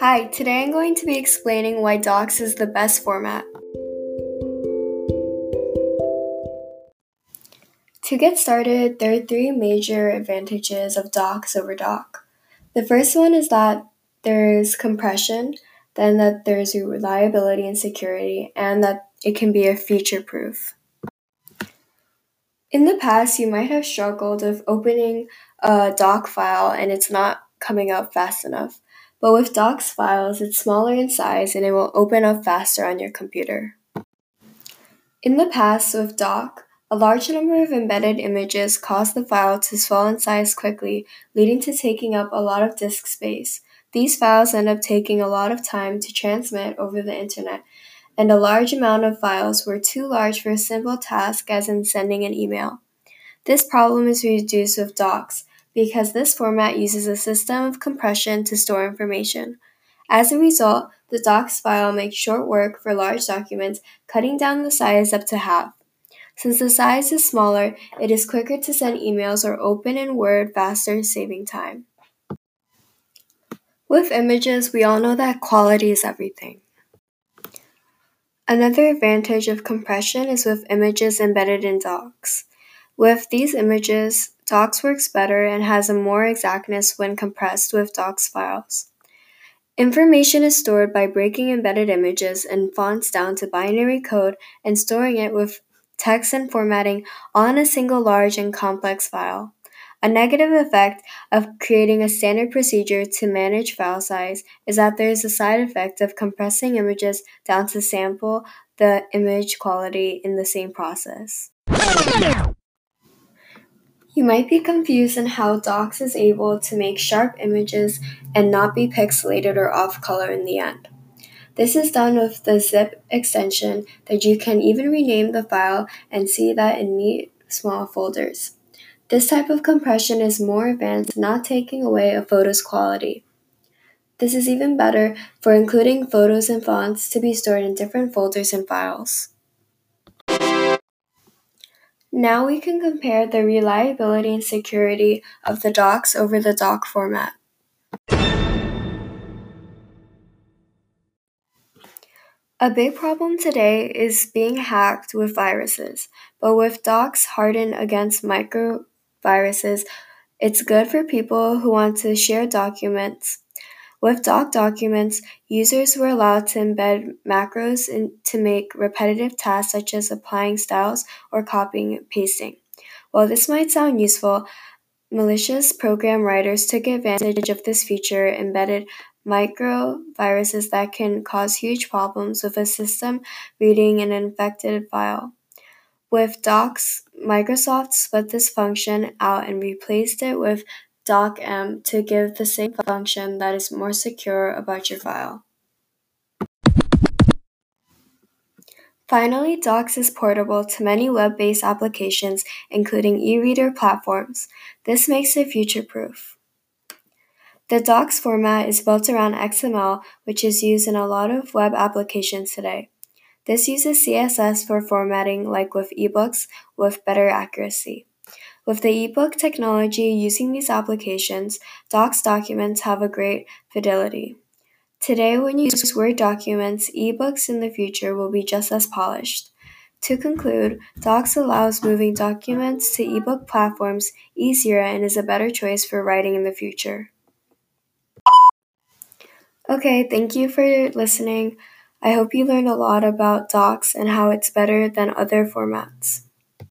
Hi, today I'm going to be explaining why Docx is the best format. To get started, there are three major advantages of Docx over Doc. The first one is that there's compression, then that there's reliability and security, and that it can be a future proof. In the past, you might have struggled with opening a doc file and it's not coming up fast enough. But with docx files, it's smaller in size and it will open up faster on your computer. In the past, with doc, a large number of embedded images caused the file to swell in size quickly, leading to taking up a lot of disk space. These files end up taking a lot of time to transmit over the internet, and a large amount of files were too large for a simple task as in sending an email. This problem is reduced with docx, because this format uses a system of compression to store information. As a result, the docx file makes short work for large documents, cutting down the size up to half. Since the size is smaller, it is quicker to send emails or open in Word faster, saving time. With images, we all know that quality is everything. Another advantage of compression is with images embedded in docx. With these images, Docx works better and has a more exactness when compressed with Docs files. Information is stored by breaking embedded images and fonts down to binary code and storing it with text and formatting all in a single large and complex file. A negative effect of creating a standard procedure to manage file size is that there is a side effect of compressing images down to sample the image quality in the same process. You might be confused in how Docx is able to make sharp images and not be pixelated or off color in the end. This is done with the zip extension that you can even rename the file and see that in neat small folders. This type of compression is more advanced, not taking away a photo's quality. This is even better for including photos and fonts to be stored in different folders and files. Now we can compare the reliability and security of the docx over the doc format. A big problem today is being hacked with viruses, but with docx hardened against microviruses, it's good for people who want to share documents with doc documents, users were allowed to embed macros in, to make repetitive tasks such as applying styles or copying and pasting. While this might sound useful, malicious program writers took advantage of this feature embedded microviruses that can cause huge problems with a system reading an infected file. With Docx, Microsoft split this function out and replaced it with docm to give the same function that is more secure about your file. Finally, Docx is portable to many web-based applications, including e-reader platforms. This makes it future-proof. The Docx format is built around XML, which is used in a lot of web applications today. This uses CSS for formatting like with ebooks with better accuracy. With the ebook technology using these applications, Docx documents have a great fidelity. Today, when you use Word documents, ebooks in the future will be just as polished. To conclude, Docx allows moving documents to ebook platforms easier and is a better choice for writing in the future. Okay, thank you for listening. I hope you learned a lot about Docx and how it's better than other formats.